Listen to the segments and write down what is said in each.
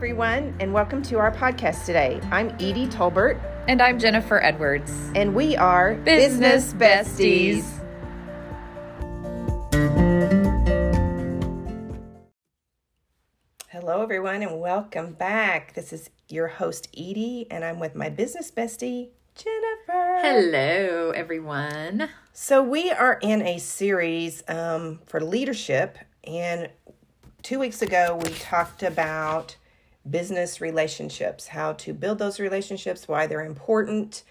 everyone, and welcome to our podcast today. I'm Edie Tolbert. And I'm Jennifer Edwards. And we are Business, Besties. Besties. Hello, everyone, and welcome back. This is your host, Edie, and I'm with my business bestie, Jennifer. Hello, everyone. So, we are in a series um, for leadership, and two weeks ago we talked about business relationships, how to build those relationships, why they're important,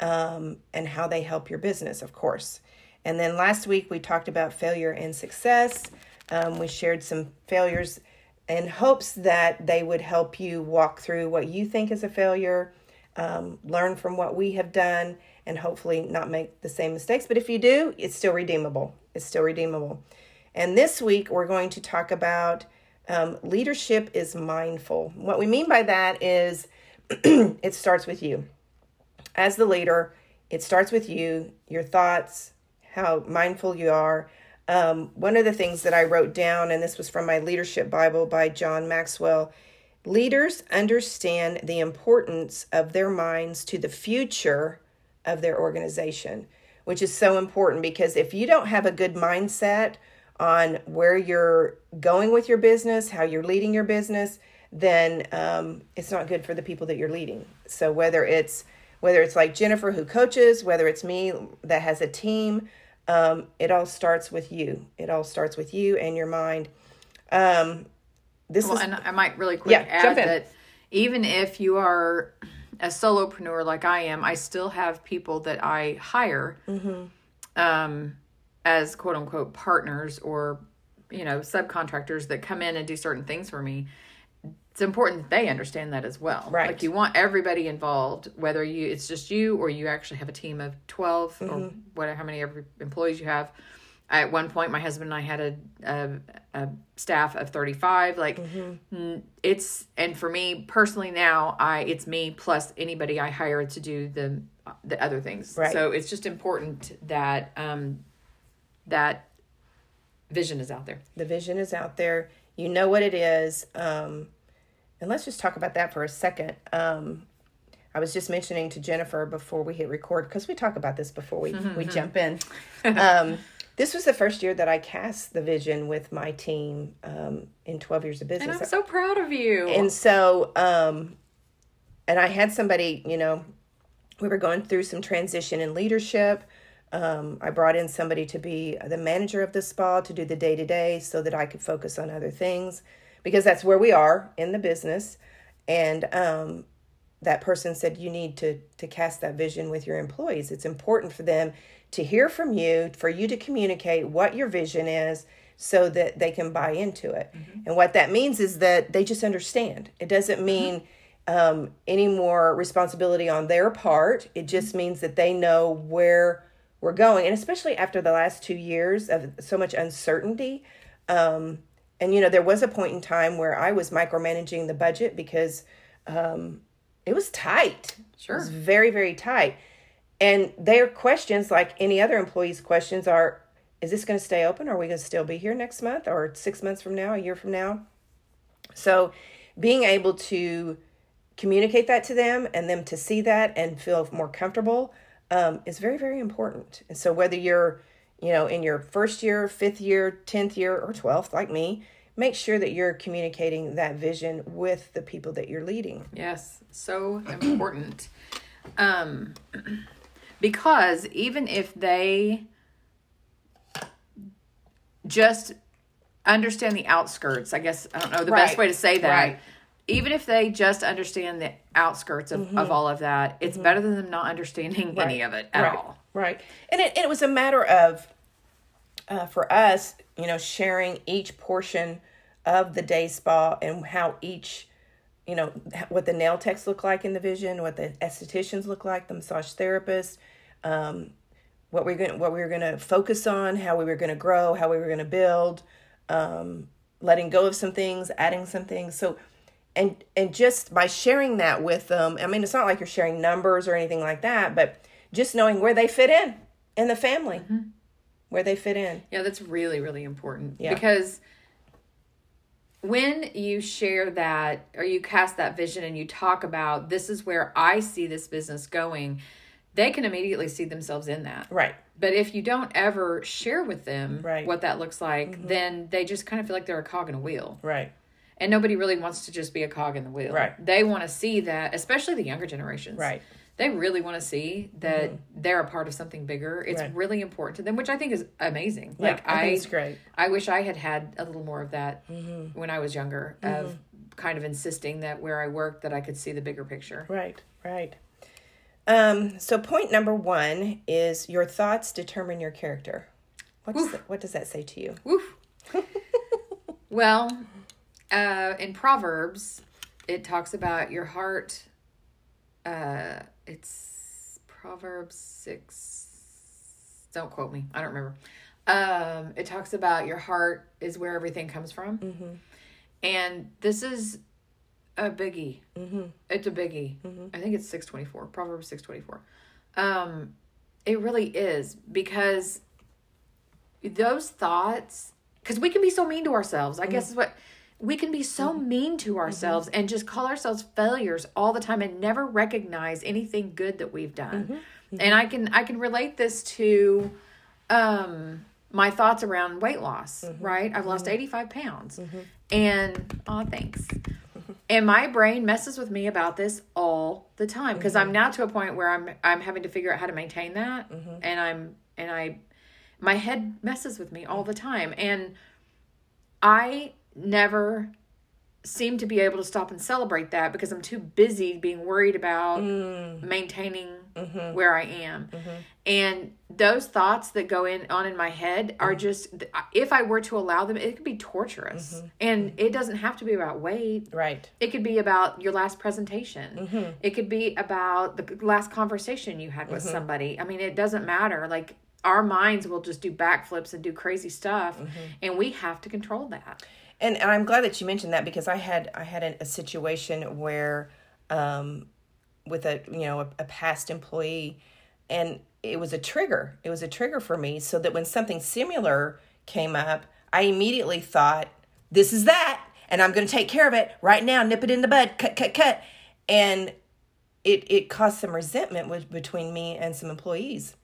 um, and how they help your business, of course. And then last week we talked about failure and success. Um, we shared some failures in hopes that they would help you walk through what you think is a failure, um, learn from what we have done, and hopefully not make the same mistakes. But if you do, it's still redeemable. It's still redeemable. And this week we're going to talk about um, leadership is mindful. What we mean by that is it starts with you. As the leader, it starts with you, your thoughts, how mindful you are. Um, one of the things that I wrote down, and this was from my Leadership Bible by John Maxwell leaders understand the importance of their minds to the future of their organization, which is so important because if you don't have a good mindset on where you're going with your business, how you're leading your business, then um, it's not good for the people that you're leading. So whether it's whether it's like Jennifer who coaches, whether it's me that has a team, um, it all starts with you. It all starts with you and your mind. Um, this well, is, and I might really quick yeah, add that even if you are a solopreneur like I am, I still have people that I hire. Mm-hmm. Um, as quote unquote partners or you know subcontractors that come in and do certain things for me it's important that they understand that as well right like you want everybody involved whether you it's just you or you actually have a team of 12 mm-hmm. or whatever how many employees you have at one point my husband and i had a, a, a staff of 35 like mm-hmm. it's and for me personally now i it's me plus anybody i hire to do the the other things right. so it's just important that um that vision is out there. The vision is out there. You know what it is. Um, and let's just talk about that for a second. Um, I was just mentioning to Jennifer before we hit record because we talk about this before we we jump in. Um, this was the first year that I cast the vision with my team um, in 12 years of business. And I'm so proud of you. And so, um, and I had somebody, you know, we were going through some transition in leadership, um, I brought in somebody to be the manager of the spa to do the day to day so that I could focus on other things because that's where we are in the business. And um, that person said, You need to, to cast that vision with your employees. It's important for them to hear from you, for you to communicate what your vision is so that they can buy into it. Mm-hmm. And what that means is that they just understand. It doesn't mm-hmm. mean. Mm-hmm. Um, any more responsibility on their part. It mm-hmm. just mm-hmm. means that they know where we're going and especially after the last two years of so much uncertainty um, and you know there was a point in time where i was micromanaging the budget because um, it was tight. Sure it was very very tight. And their questions like any other employees questions are is this going to stay open? Are we going to still be here next month or six months from now a year from now? So being able to communicate that to them and them to see that and feel more comfortable um, is very, very important. And so, whether you're, you know, in your first year, fifth year, 10th year, or 12th, like me, make sure that you're communicating that vision with the people that you're leading. Yes, so important. um, because even if they just understand the outskirts, I guess, I don't know the right. best way to say that. Right even if they just understand the outskirts of, mm-hmm. of all of that, it's mm-hmm. better than them not understanding right. any of it at right. all. Right. And it, it was a matter of, uh, for us, you know, sharing each portion of the day spa and how each, you know, what the nail techs look like in the vision, what the estheticians look like, the massage therapists, um, what we're going, what we were going to focus on, how we were going to grow, how we were going to build, um, letting go of some things, adding some things. So and and just by sharing that with them i mean it's not like you're sharing numbers or anything like that but just knowing where they fit in in the family mm-hmm. where they fit in yeah that's really really important yeah. because when you share that or you cast that vision and you talk about this is where i see this business going they can immediately see themselves in that right but if you don't ever share with them right. what that looks like mm-hmm. then they just kind of feel like they're a cog in a wheel right and nobody really wants to just be a cog in the wheel. Right. They want to see that, especially the younger generations. Right. They really want to see that they're a part of something bigger. It's Right. really important to them, which I think is amazing. Yeah, like I think it's great. I wish I had had a little more of that Mm-hmm. when I was younger, of kind of insisting that where I worked that I could see the bigger picture. Right, right. Um, so point number one is your thoughts determine your character. What does that, what does that say to you? Well, uh, in Proverbs, it talks about your heart. Uh, it's Proverbs six. Don't quote me. I don't remember. Um, it talks about your heart is where everything comes from, and this is a biggie. It's a biggie. I think it's six twenty four. Proverbs six twenty four. Um, it really is because those thoughts because we can be so mean to ourselves i guess is what we can be so mm-hmm. mean to mm-hmm. ourselves and just call ourselves failures all the time and never recognize anything good that we've done. Mm-hmm. And i can i can relate this to um my thoughts around weight loss right? I've lost 85 pounds. And oh thanks. And my brain messes with me about this all the time because I'm now to a point where I'm I'm having to figure out how to maintain that and I'm and I my head messes with me all the time. And I never seem to be able to stop and celebrate that because I'm too busy being worried about mm. maintaining mm-hmm. where I am. Mm-hmm. And those thoughts that go in on in my head are mm. just if I were to allow them it could be torturous. Mm-hmm. And it doesn't have to be about weight. Right. It could be about your last presentation. It could be about the last conversation you had with somebody. I mean, it doesn't matter. Like our minds will just do backflips and do crazy stuff, and we have to control that. And, and I'm glad that you mentioned that because I had I had a, a situation where, um, with a you know a, a past employee, and it was a trigger. It was a trigger for me, so that when something similar came up, I immediately thought, "This is that," and I'm going to take care of it right now. Nip it in the bud. Cut, cut, cut, and it it caused some resentment with, between me and some employees.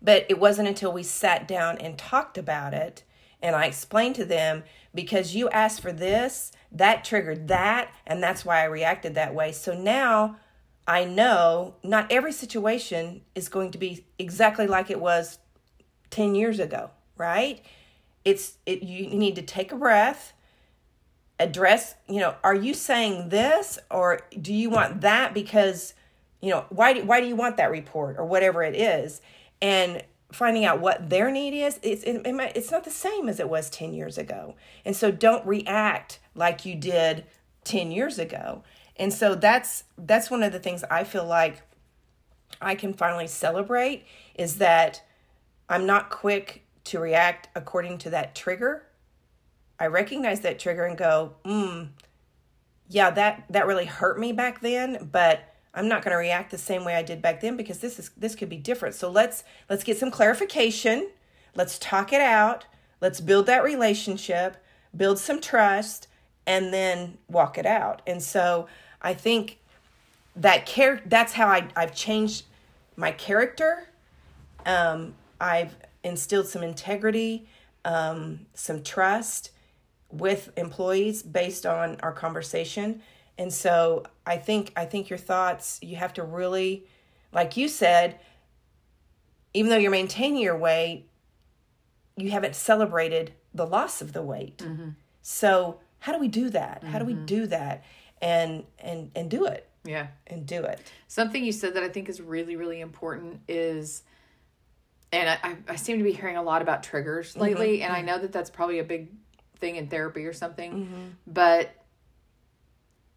But it wasn't until we sat down and talked about it and I explained to them because you asked for this, that triggered that, and that's why I reacted that way. So now I know not every situation is going to be exactly like it was 10 years ago, right? It's it you need to take a breath, address, you know, are you saying this or do you want that because you know, why do, why do you want that report or whatever it is? And finding out what their need is it's it, it might, it's not the same as it was 10 years ago. And so don't react like you did 10 years ago. And so that's that's one of the things i feel like i can finally celebrate is that i'm not quick to react according to that trigger. I recognize that trigger and go mm yeah that that really hurt me back then but I'm not going to react the same way I did back then because this is this could be different. So let's let's get some clarification. Let's talk it out. Let's build that relationship, build some trust, and then walk it out. And so I think that care that's how I I've changed my character. Um, I've instilled some integrity, um, some trust with employees based on our conversation and so i think i think your thoughts you have to really like you said even though you're maintaining your weight you haven't celebrated the loss of the weight. Mm-hmm. so how do we do that? How do we mm-hmm. do that and and and do it? Yeah. and do it. Something you said that I think is really, really important is, and I, I- I seem to be hearing a lot about triggers mm-hmm. lately, and I mm-hmm. know that that's probably a big thing in therapy or something, but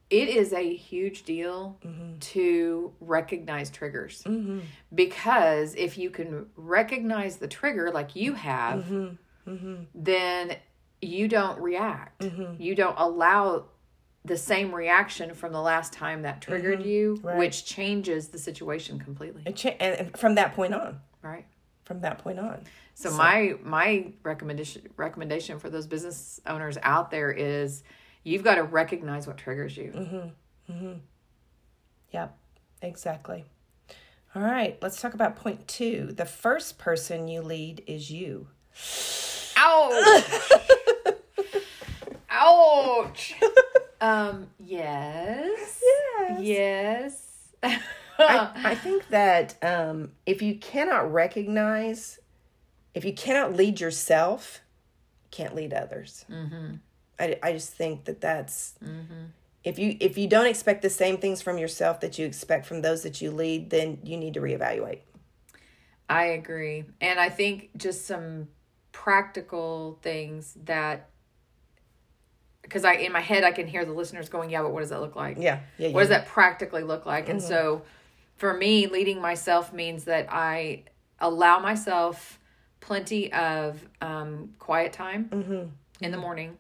it is a huge deal mm-hmm. to recognize triggers. Mm-hmm. Because if you can recognize the trigger like you have, mm-hmm. then you don't react. You don't allow the same reaction from the last time that triggered you, which changes the situation completely. and, cha- and and from that point on. Right? from that point on. So, my my recommendation recommendation for those business owners out there is you've got to recognize what triggers you. Mm-hmm. Mm-hmm. Yep, exactly. All right, let's talk about point two. The first person you lead is you. Ouch! Ouch! um. Yes. Yes. Yes. I, I think that um, if you cannot recognize, if you cannot lead yourself, you can't lead others. Mm-hmm. I, I just think that that's mm-hmm. if you if you don't expect the same things from yourself that you expect from those that you lead, then you need to reevaluate. I agree. And I think just some practical things that because I in my head I can hear the listeners going, Yeah, but what does that look like? Yeah, yeah, What does that practically look like? And mm-hmm. so for me, leading myself means that I allow myself plenty of um, quiet time mm-hmm. in the morning.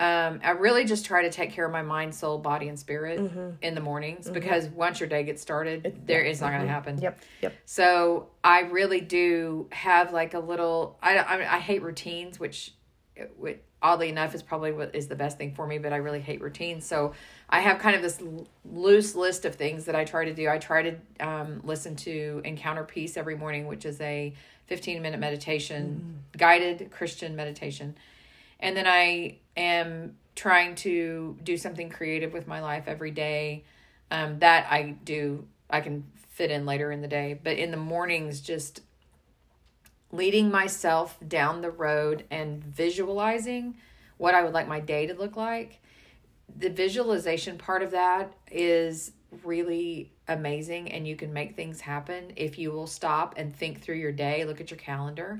Um, I really just try to take care of my mind, soul, body, and spirit in the mornings because once your day gets started, there is not going to happen. Yep, yep. So I really do have like a little. I I, I hate routines, which, which oddly enough is probably what is the best thing for me. But I really hate routines. So I have kind of this l- loose list of things that I try to do. I try to um, listen to Encounter Peace every morning, which is a fifteen minute meditation, guided Christian meditation, and then I am trying to do something creative with my life every day. Um, that I do. I can fit in later in the day, but in the mornings, just leading myself down the road and visualizing what I would like my day to look like. The visualization part of that is really amazing, and you can make things happen if you will stop and think through your day, look at your calendar.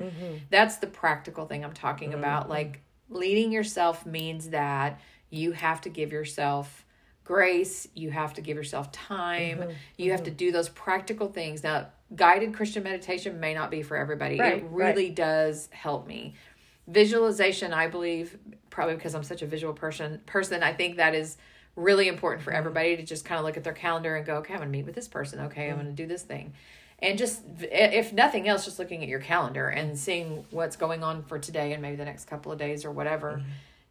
That's the practical thing I'm talking about. Like, leading yourself means that you have to give yourself grace you have to give yourself time mm-hmm, you have to mm-hmm. do those practical things. Now guided christian meditation may not be for everybody. Right, it really does help me. Visualization i believe probably because i'm such a visual person person i think that is really important for mm-hmm. everybody to just kind of look at their calendar and go okay i'm gonna meet with this person. Okay i'm gonna do this thing and just if nothing else just looking at your calendar and seeing what's going on for today and maybe the next couple of days or whatever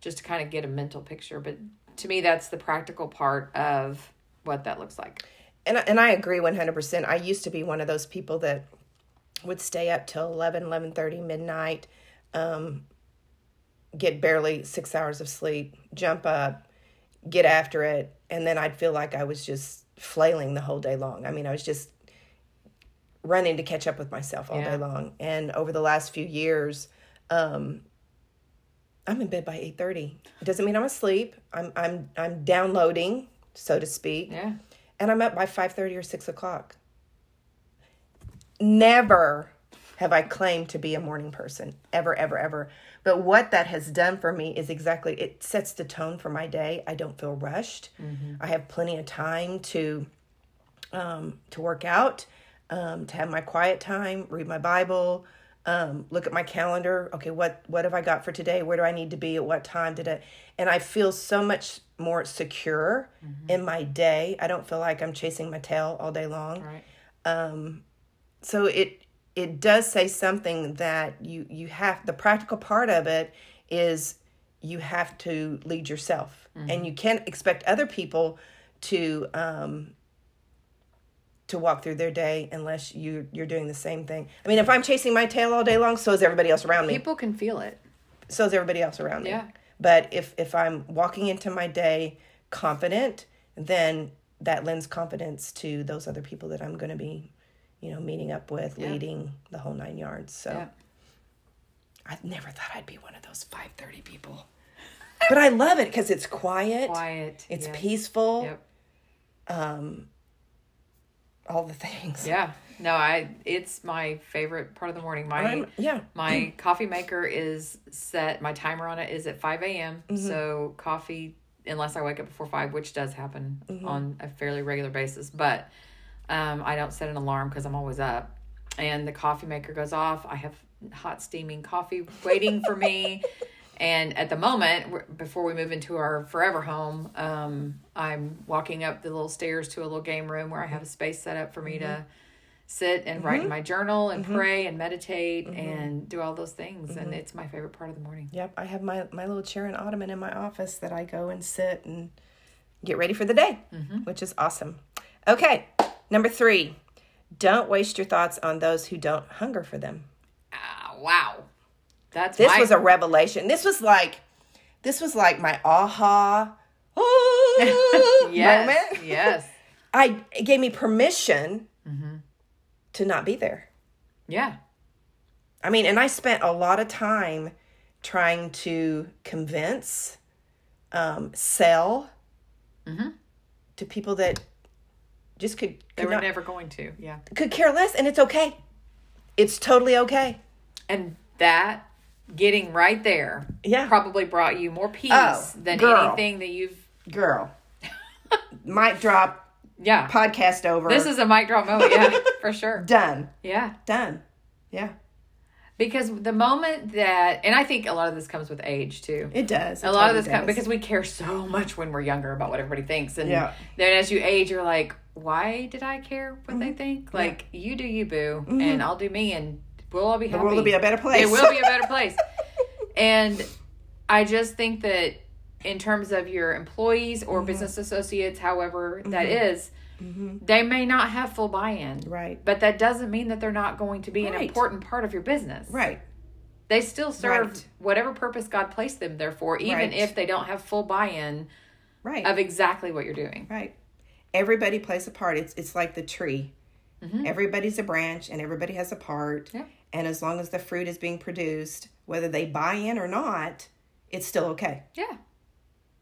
just to kind of get a mental picture but to me that's the practical part of what that looks like and I- and I agree 100%. I used to be one of those people that would stay up till 11 11:30 midnight um get barely 6 hours of sleep, jump up, get after it, and then I'd feel like I was just flailing the whole day long. I mean, I was just running to catch up with myself all Yeah. day long. And over the last few years, um I'm in bed by 8:30. It doesn't mean I'm asleep. I'm I'm I'm downloading, so to speak yeah and I'm up by five thirty or six o'clock. Never have I claimed to be a morning person, ever, ever, ever. But what that has done for me is exactly it sets the tone for my day. I don't feel rushed. I have plenty of time to um, to work out, um, to have my quiet time, read my Bible, um, look at my calendar. Okay, what what have I got for today? Where do I need to be at what time Did today? And I feel so much more secure in my day. I don't feel like I'm chasing my tail all day long. right Um, So it it does say something that you you have the practical part of it is you have to lead yourself and you can't expect other people to um to walk through their day unless you you're doing the same thing. I mean, if I'm chasing my tail all day long, so is everybody else around me. people can feel it So is everybody else around me. Yeah. But if if I'm walking into my day confident, then that lends confidence to those other people that I'm going to be, you know, meeting up with, Yeah. leading the whole nine yards. So yeah I never thought I'd be one of those 5:30 people. but I love it because it's quiet. quiet It's yes. peaceful. yep um, All the things. yeah no i it's my favorite part of the morning my I'm, yeah. My coffee maker is set. My timer on it is at five a.m. Mm-hmm. So coffee, unless I wake up before five, which does happen Mm-hmm. on a fairly regular basis, but um, I don't set an alarm because I'm always up. And the coffee maker goes off. I have hot steaming coffee waiting for me. And at the moment, before we move into our forever home, um, I'm walking up the little stairs to a little game room where I have a space set up for me to mm-hmm. sit and write in mm-hmm. my journal and mm-hmm. pray and meditate and do all those things. And it's my favorite part of the morning. Yep, I have my my little chair and ottoman in my office that I go and sit and get ready for the day, which is awesome. Okay, number three, don't waste your thoughts on those who don't hunger for them. Ah, wow. That's This my, was a revelation. This was like, this was like my aha yes, moment. yes. I it gave me permission to not be there. Yeah. I mean, and I spent a lot of time trying to convince, um, sell mm-hmm. to people that just could They were not, never going to. Yeah. could care less, and it's okay. It's totally okay. And that getting right there Yeah. probably brought you more peace Oh, than girl. anything that you've Girl, mic drop, yeah. podcast over. This is a mic drop moment, yeah, for sure. done, Yeah. done. Yeah, Because the moment that and I think a lot of this comes with age too. it does. a lot of this comes because we care so much when we're younger about what everybody thinks and Yeah. then as you age you're like why did i care what Mm-hmm. they think like you do you boo and i'll do me and we'll all be happy the world will be a better place. it will be a better place and i just think that in terms of your employees or Mm-hmm. business associates however that is, they may not have full buy-in Right. but that doesn't mean that they're not going to be an important part of your business right. they still serve Right. whatever purpose god placed them there for even Right. if they don't have full buy-in Right. of exactly what you're doing Right. Everybody plays a part. It's it's like the tree. Everybody's a branch and everybody has a part. Mm-hmm. Yeah. And as long as the fruit is being produced, whether they buy in or not, it's still okay. yeah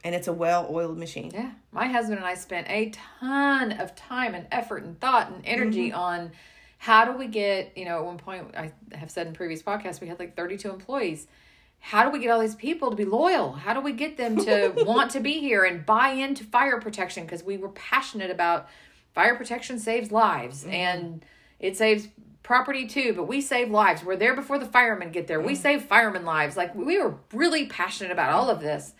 And it's a well-oiled machine. Yeah. My husband and I spent a ton of time and effort and thought and energy Mm-hmm. on how do we get, you know, at one point I have said in previous podcasts we had like 32 employees. How do we get all these people to be loyal? How do we get them to want to be here and buy into fire protection because we were passionate about fire protection saves lives Mm-hmm. and it saves property too, but we save lives. We're there before the firemen get there. Mm-hmm. We mm. save firemen lives. Like we were really passionate about all of this.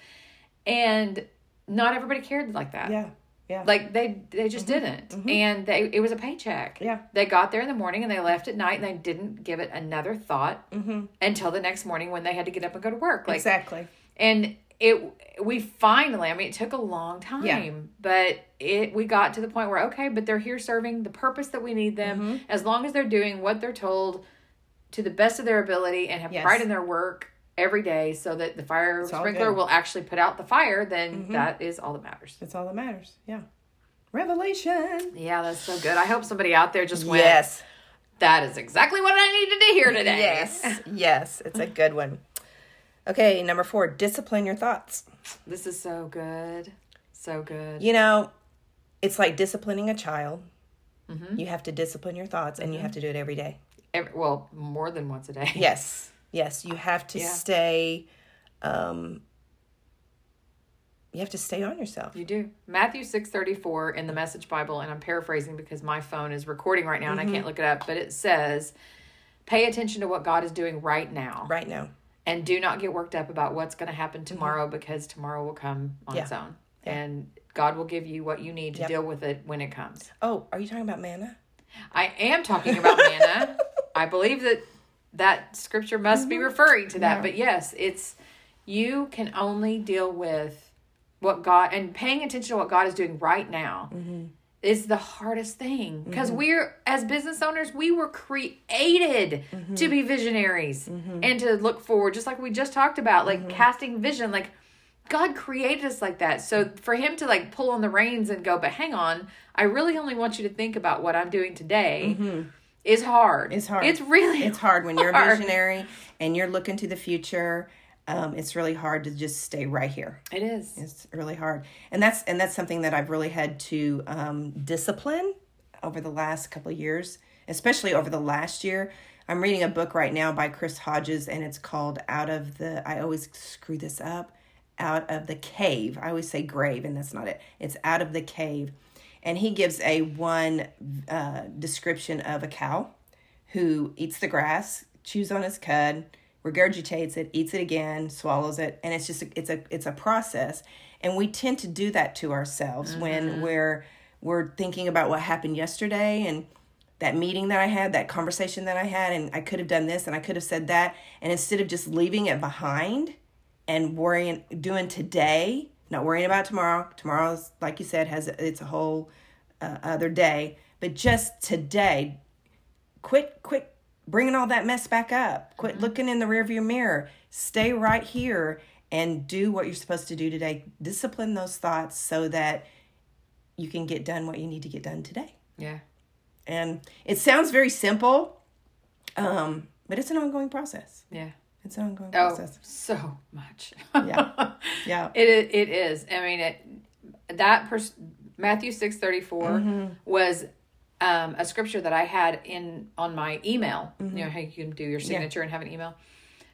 And not everybody cared like that. Yeah. Yeah. Like they they just mm-hmm. didn't. Mm-hmm. And they it was a paycheck. Yeah. They got there in the morning and they left at night and they didn't give it another thought mm-hmm. until the next morning when they had to get up and go to work. Like exactly. and it we finally i mean it took a long time Yeah. but it we got to the point where okay but they're here serving the purpose that we need them Mm-hmm. as long as they're doing what they're told to the best of their ability and have Yes. pride in their work every day so that the fire all sprinkler. Mm-hmm. will actually put out the fire then that is all that matters That's all that matters. Yeah. Revelation. yeah that's so good i hope somebody out there just went Yes. that is exactly what i needed to hear today Yes. yes. It's a good one. Okay, number four, discipline your thoughts. this is so good so good You know, it's like disciplining a child. Mm-hmm. You have to discipline your thoughts and you have to do it every day. Every, well more than once a day Yes. Yes. You have to Yeah. stay um you have to stay on yourself. You do. Matthew 6:34 in the Message Bible and I'm paraphrasing because my phone is recording right now and I can't look it up, but it says pay attention to what God is doing right now Right now. And do not get worked up about what's going to happen tomorrow because tomorrow will come on Yeah. its own. And God will give you what you need to Yep. deal with it when it comes. Oh, are you talking about manna? I am talking about manna. I believe that that scripture must be mhm. referring to that. Yeah. But yes, it's you can only deal with what God and paying attention to what God is doing right now mm-hmm. Is the hardest thing because mm-hmm. we're as business owners we were created mm-hmm. to be visionaries mm-hmm. and to look forward just like we just talked about like casting vision like God created us like that. So for him to like pull on the reins and go, but hang on, I really only want you to think about what I'm doing today is hard. It's hard. It's really It's hard when you're a visionary and you're looking to the future. Um, it's really hard to just stay right here. It is. It's really hard, and that's and that's something that I've really had to um, discipline over the last couple of years, especially over the last year. I'm reading a book right now by Chris Hodges, and it's called "Out of the." I always screw this up. Out of the cave. I always say grave, and that's not it. It's out of the cave, and he gives a one uh, description of a cow who eats the grass, chews on his cud, regurgitates it, eats it again, swallows it, and it's just a, it's a it's a process. And we tend to do that to ourselves when we're we're thinking about what happened yesterday and that meeting that I had, that conversation that I had, and I could have done this and I could have said that. And instead of just leaving it behind and worrying, doing today, not worrying about tomorrow. Tomorrow's, like you said, has it's a whole uh, other day. But just today, quit, quit bringing all that mess back up. Quit looking in the rearview mirror. Stay right here and do what you're supposed to do today. Discipline those thoughts so that you can get done what you need to get done today. Yeah. And it sounds very simple, um, but it's an ongoing process. Yeah. It's an ongoing Oh, process. so much. Yeah. Yeah. It it, is. I mean, it that pers- Matthew six Mm-hmm. was um, a scripture that I had in on my email. Mm-hmm. You know how you can do your signature and have an email.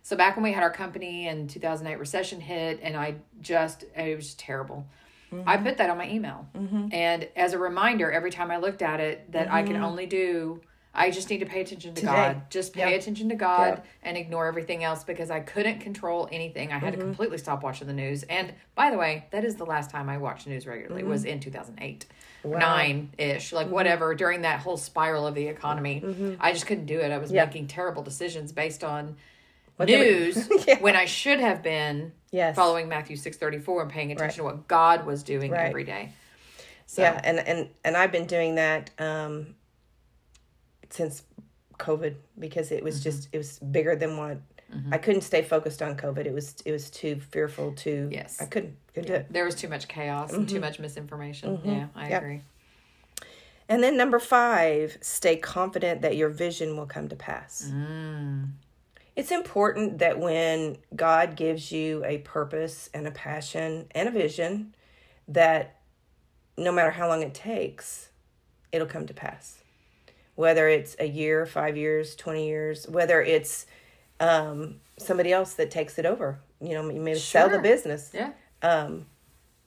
So back when we had our company and 2008 recession hit, and I just it was terrible. Mm-hmm. I put that on my email, and as a reminder, every time I looked at it, that I Mm-hmm. can only do. I just need to pay attention to Today. God. Just pay Yeah. attention to God Yeah. and ignore everything else because I couldn't control anything. I had Mm-hmm. to completely stop watching the news. And by the way, that is the last time I watched news regularly. Was Mm-hmm. in 2008. 9 ish, like whatever, during that whole spiral of the economy. Mm-hmm. I just couldn't do it. I was making terrible decisions based on were- news Yeah. when I should have been Yes. following Matthew 634 and paying attention to what God was doing Right. every day. So, Yeah, and and and I've been doing that um, since COVID because it was Mm-hmm. just it was bigger than what I couldn't stay focused on COVID. It was it was too fearful. Too Yes. I couldn't couldn't do there was too much chaos and too much misinformation. Yeah, I Mm-hmm. Yep. agree. And then number five, stay confident that your vision will come to pass. Mm. It's important that when God gives you a purpose and a passion and a vision, that no matter how long it takes, it'll come to pass. Whether it's a year, five years, 20 years, whether it's um, somebody else that takes it over, you know, you may sell the business. Yeah. Um,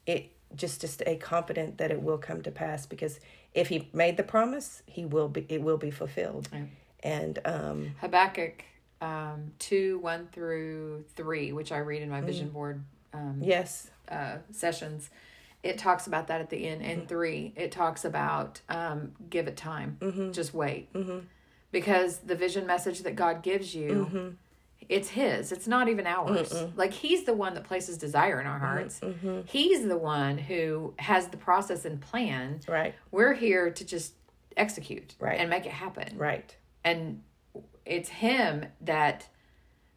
it just to stay confident that it will come to pass because if he made the promise, he will be, it will be fulfilled. Right. And um, Habakkuk um, 2 1 through 3, which I read in Mm. my vision board um, yes, uh, sessions, it talks about that at the end. Mm-hmm. 3, it talks about um, give it time, Mm-hmm. just wait. mm-hmm. Because the vision message that God gives you, Mm-hmm. It's His, it's not even ours. Like, He's the one that places desire in our Mm-hmm. hearts, He's the one who has the process and plan. right, We're here to just execute Right. and make it happen right. and it's him that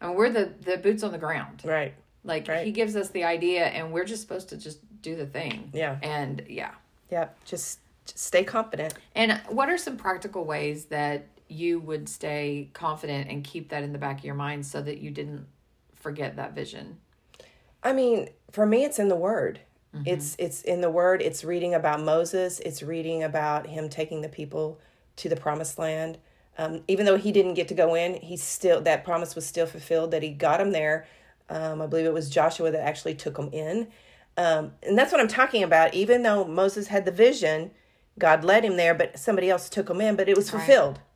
and we're the the boots on the ground Right. like Right. he gives us the idea and we're just supposed to just do the thing Yeah. and yeah Yeah. Just, just stay confident. and what are some practical ways that you would stay confident and keep that in the back of your mind so that you didn't forget that vision I mean, for me, it's in the Word. It's it's in the Word. It's reading about Moses. It's reading about him taking the people to the Promised Land. Um, even though he didn't get to go in, he still that promise was still fulfilled. That he got him there. Um, I believe it was Joshua that actually took him in, um, and that's what I'm talking about. Even though Moses had the vision, God led him there, but somebody else took him in. But it was Right.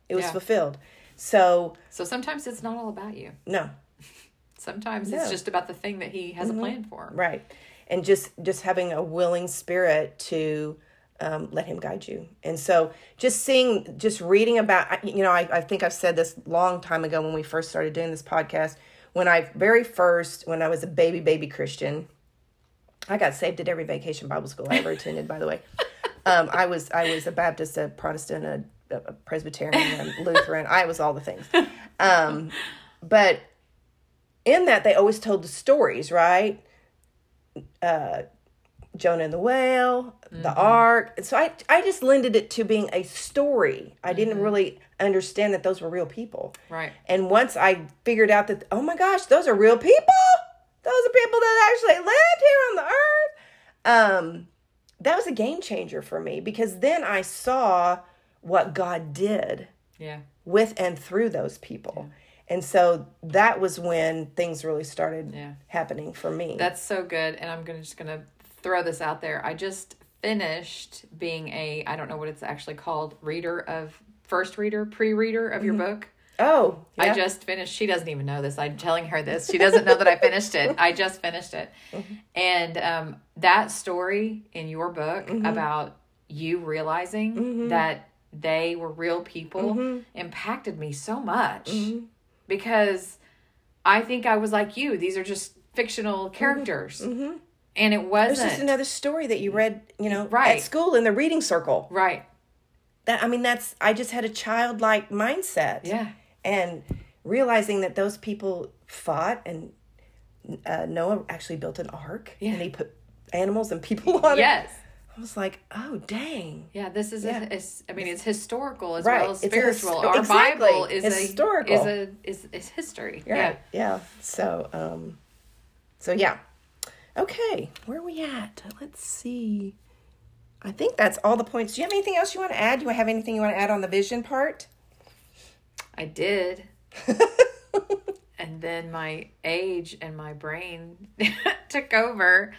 It was Yeah. fulfilled. So so sometimes it's not all about you. No, sometimes No. it's just about the thing that he has a plan for. Right. And just just having a willing spirit to um, let him guide you. And so just seeing just reading about you know I, I think i've said this long time ago when we first started doing this podcast. When i very first when i was a baby baby christian i got saved at every vacation bible school i ever attended by the way. Um, i was i was a baptist a protestant a presbyterian lutheran i was all the things um, but in that they always told the stories right uh, Jonah and the whale, the ark. So I, I just lended it to being a story. I didn't really understand that those were real people. right And once I figured out that, oh my gosh, those are real people. Those are people that actually lived here on the earth. Um, that was a game changer for me because then I saw what God did yeah with and through those people. And so that was when things really started Yeah. happening for me. That's so good. And I'm gonna just gonna throw this out there. I just finished being a I don't know what it's actually called, reader of first reader, pre reader of your mm-hmm. book. oh, I just finished she doesn't even know this. I'm telling her this. She doesn't know that I finished it. I just finished it. Mm-hmm. And um that story in your book mm-hmm. about you realizing that they were real people Mm-hmm. impacted me so much because I think I was like you. These are just fictional characters. And it wasn't. just another story that you read, you know, Right. at school in the reading circle. right. That I mean, that's I just had a childlike mindset. Yeah. and realizing that those people fought and uh, Noah actually built an ark Yeah. and he put animals and people on it. Yes. I was like, oh dang. Yeah, this is Yeah. a, I mean, it's historical as Right. well as spiritual. histo- Our exactly. Bible is It's a historical. is a is is history. Yeah. Right. Yeah. So, um, so yeah. Okay, where are we at? Let's see. I think that's all the points. Do you have anything else you want to add? Do you have anything you want to add on the vision part? I did. and then my age and my brain took over.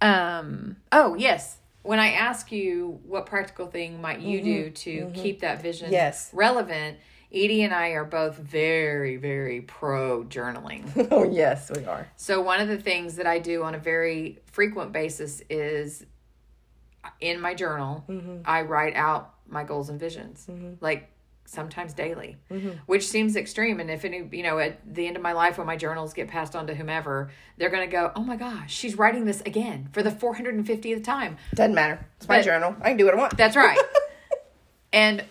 Um oh, yes. When I ask you what practical thing might you mm-hmm. do to mm-hmm. keep that vision Mm-hmm. Yes. relevant, Edie and I are both very very pro journaling. oh yes, we are. So one of the things that I do on a very frequent basis is uh, in my journal, mm-hmm. I write out my goals and visions. Like sometimes daily, mm-hmm. which seems extreme and if any, you know, at the end of my life when my journals get passed on to whomever, they're going to go, "Oh my gosh, she's writing this again for the 450th time." Doesn't matter. It's my journal. I can do what I want. That's right. and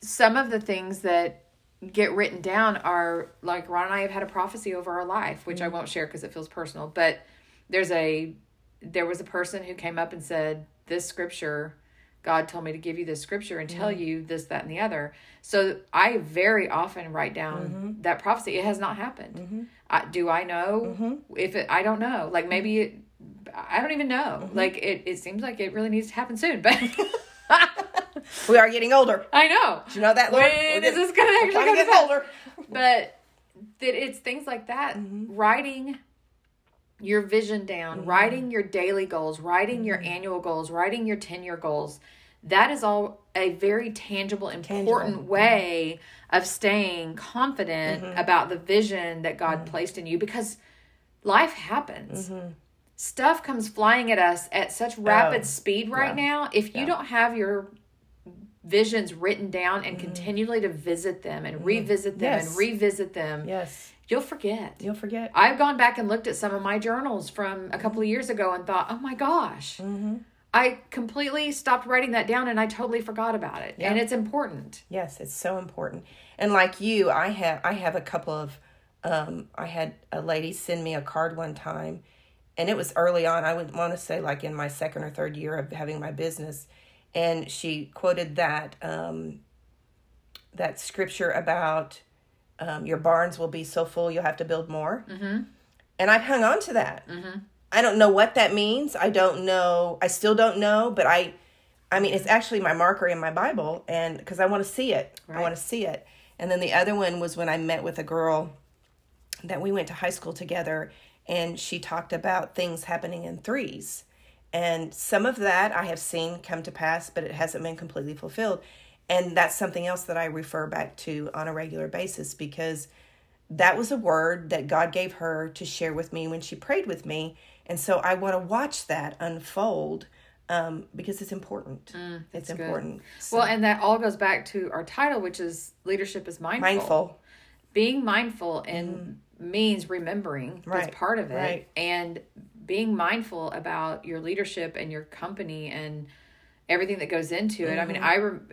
some of the things that get written down are like Ron and I have had a prophecy over our life, which I mm-hmm. won't share because it feels personal. But there's a there was a person who came up and said, This scripture, God told me to give you this scripture and tell mm-hmm. you this, that, and the other. So I very often write down mm-hmm. that prophecy. It has not happened. Mm-hmm. I, do I know if it? I don't know. Like maybe it, I don't even know. Like it, it seems like it really needs to happen soon, but We are getting older. I know. Do you know that, Lord? When is this actually come to to get older. But that it's things like that. Writing your vision down, writing your daily goals, writing your mm-hmm. annual goals, writing your 10 year goals. That is all a very tangible, important mm-hmm. way of staying confident mm-hmm. about the vision that God placed in you because life happens. Stuff comes flying at us at such rapid Oh, speed right now. If you don't have your visions written down and continually to visit them and revisit them Yes. and revisit them, Yes, you'll forget. you'll forget. I've gone back and looked at some of my journals from a couple of years ago and thought, oh my gosh, Mm-hmm. I completely stopped writing that down and I totally forgot about it. And it's important. Yes, it's so important. And like you, I have I have a couple of um I had a lady send me a card one time and it was early on. I would want to say like in my second or third year of having my business and she quoted that um that scripture about um, your barns will be so full you'll have to build more. Mm-hmm. And I've hung on to that. Mm-hmm. I don't know what that means. I don't know. I still don't know, but I I mean, it's actually my marker in my Bible, and because I want to see it, I want to see it. And then the other one was when I met with a girl that we went to high school together, and she talked about things happening in threes. And some of that I have seen come to pass, but it hasn't been completely fulfilled. And that's something else that I refer back to on a regular basis because that was a word that God gave her to share with me when she prayed with me. And so I want to watch that unfold um, because it's important. Mm, it's good. important. Well, and that all goes back to our title, which is Leadership is Mindful. Mindful. Being mindful and mm-hmm. means remembering Right, is part of it. right. And being mindful about your leadership and your company and everything that goes into it. I mean, mm-hmm. I rem-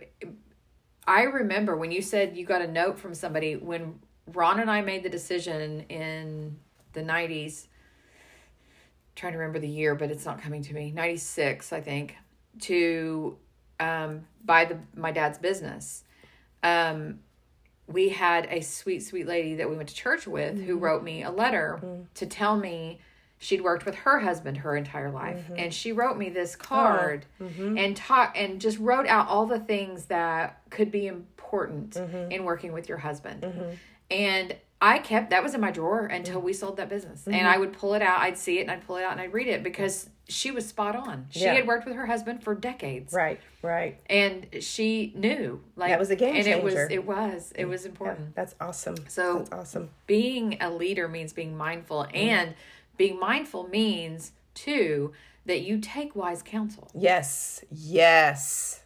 I remember when you said you got a note from somebody when Ron and I made the decision in the 90s trying to remember the year, but it's not coming to me. 96, I think, to um, buy the my dad's business. Um, we had a sweet, sweet lady that we went to church with who wrote me a letter to tell me she'd worked with her husband her entire life, mm-hmm. and she wrote me this card mm-hmm. and talk and just wrote out all the things that could be important mm-hmm. in working with your husband. And I kept that was in my drawer until we sold that business. And I would pull it out, I'd see it and I'd pull it out and I'd read it because she was spot on. She Yeah. had worked with her husband for decades. Right, right. And she knew like That was a game and it was it was it was important. That's awesome. So- That's awesome. Being a leader means being mindful mm. and being mindful means too that you take wise counsel. Yes, yes,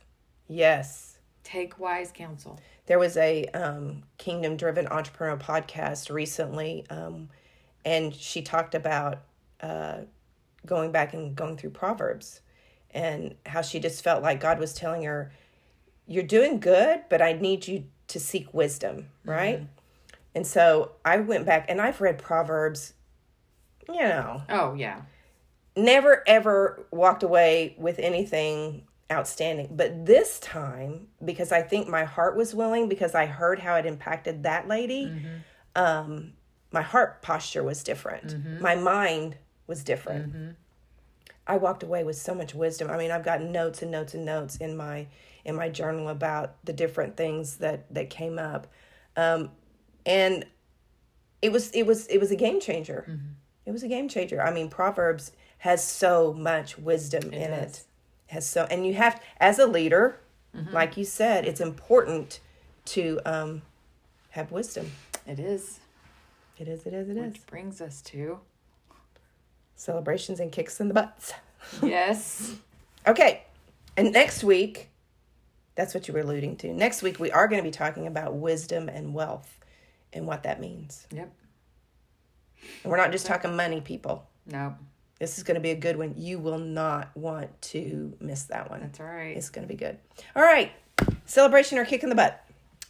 yes. Take wise counsel. There was a um, kingdom driven entrepreneur podcast recently, um, and she talked about uh, going back and going through Proverbs and how she just felt like God was telling her, You're doing good, but I need you to seek wisdom, right? And so I went back and I've read Proverbs, you know, Oh yeah. never ever walked away with anything outstanding. But this time, because I think my heart was willing, because I heard how it impacted that lady, um, my heart posture was different. My mind was different. I walked away with so much wisdom. I mean, I've got notes and notes and notes in my in my journal about the different things that that came up, um, and it was it was it was a game changer. It was a game changer. I mean, Proverbs has so much wisdom in it. Has so, and you have as a leader, like you said, it's important to um, have wisdom. It is. It is. It is. It is. Which brings us to Celebrations and kicks in the butts. yes. Okay. And next week, that's what you were alluding to. Next week, we are going to be talking about wisdom and wealth and what that means. Yep. And we're not just talking money, people. No, This is going to be a good one. You will not want to miss that one. that's right. It's going to be good. All right. Celebration or kick in the butt.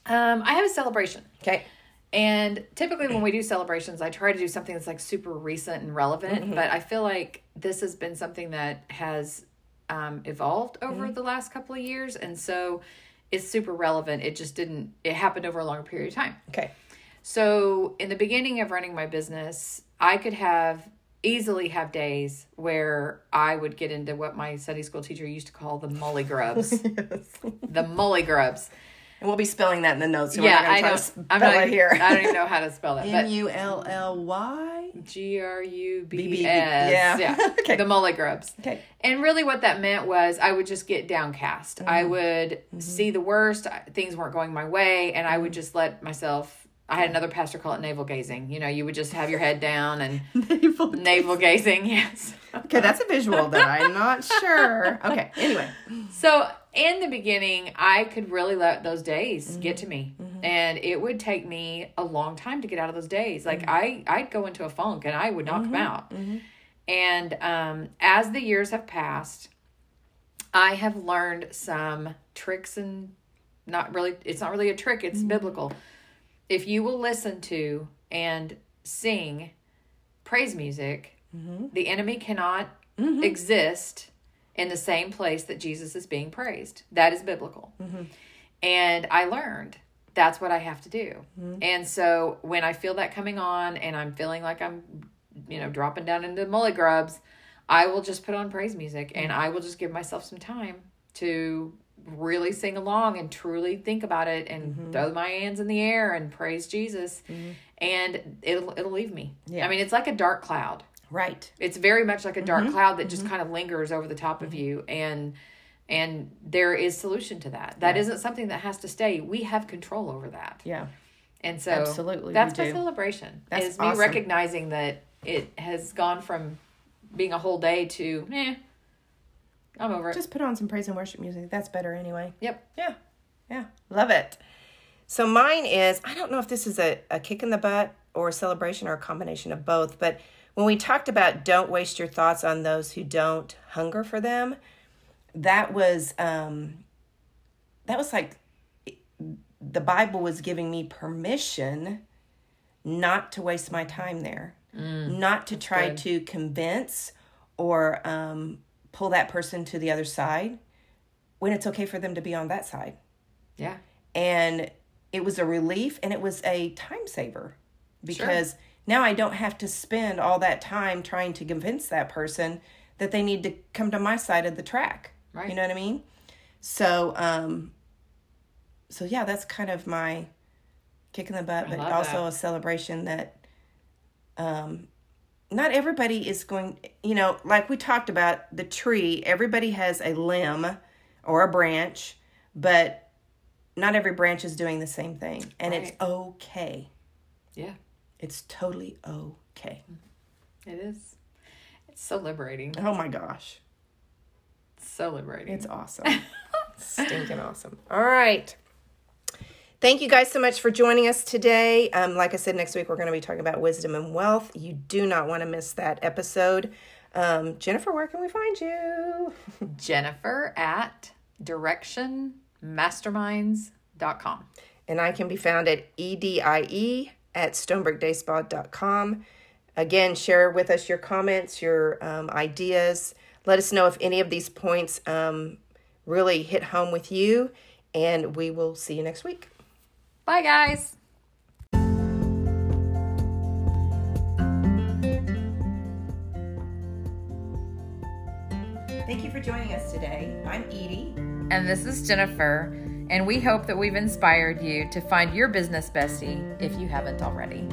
Um, I have a celebration. Okay. And typically, when we do celebrations, I try to do something that's like super recent and relevant. But I feel like this has been something that has um, evolved over the last couple of years, and so it's super relevant. It just didn't. It happened over a longer period of time. Okay. So in the beginning of running my business, I could have easily have days where I would get into what my Sunday school teacher used to call the mully grubs. the mully grubs. And we'll be spelling that in the notes. So yeah, we're I not don't. going to spell I'm not it here. I don't even know how to spell that. M U L L Y. G R U B S. yeah. Yeah. Okay. The mully grubs. Okay. And really, what that meant was I would just get downcast. I Mm-hmm. would see the worst. Things weren't going my way, and Mm-hmm. I would just let myself. I had another pastor call it navel gazing. You know, you would just have your head down and navel gazing. Yes. Okay, that's a visual that I'm not sure. Okay, anyway. So in the beginning, I could really let those days Mm-hmm. get to me, and it would take me a long time to get out of those days. Like Mm-hmm. I, I'd go into a funk and I would knock come out. And um, as the years have passed, I have learned some tricks and not really. It's not really a trick. It's Mm-hmm. biblical. If you will listen to and sing praise music, Mm-hmm. the enemy cannot mm-hmm. exist in the same place that Jesus is being praised. That is biblical. Mm-hmm. And I learned that's what I have to do. Mm-hmm. And so when I feel that coming on and I'm feeling like I'm, you know, dropping down into mully grubs, I will just put on praise music and I will just give myself some time to really sing along and truly think about it and throw my hands in the air and praise Jesus. And it'll it'll leave me. Yeah. I mean, it's like a dark cloud Right. it's very much like a dark Mm-hmm. cloud that just kind of lingers over the top of you and and there is solution to that That not something that has to stay we have control over that Yeah. and so Absolutely, that's my do. celebration That's is me recognizing that it has gone from being a whole day to eh i'm over it Just put on some praise and worship music. That's better anyway. yep Yeah. Yeah. Love it. So mine is I don't know if this is a, a kick in the butt or a celebration or a combination of both, but when we talked about don't waste your thoughts on those who don't hunger for them, that was um that was like the Bible was giving me permission not to waste my time there, not to try good. to convince or um, pull that person to the other side when it's okay for them to be on that side. yeah And it was a relief and it was a time saver because now I don't have to spend all that time trying to convince that person that they need to come to my side of the track. Right. You know what I mean? So, um, so yeah, that's kind of my kick in the butt, but also that. a celebration that, um, not everybody is going, you know, like we talked about the tree, everybody has a limb or a branch, but not every branch is doing the same thing. And it's okay. yeah It's totally okay. Mm-hmm. it is it's so liberating Oh my gosh. so liberating It's awesome. Stinking awesome. All right. Thank you guys so much for joining us today. Um, like I said, next week we're going to be talking about wisdom and wealth. You do not want to miss that episode. Um, Jennifer, where can we find you? Jennifer at directionmasterminds.com. And I can be found at EDIE at stonebrookdayspa.com. Again, share with us your comments, your um, ideas. Let us know if any of these points um, really hit home with you, and we will see you next week. Bye, guys. Thank you for joining us today. I'm Edie. And this is Jennifer, and we hope that we've inspired you to find your business bestie if you haven't already.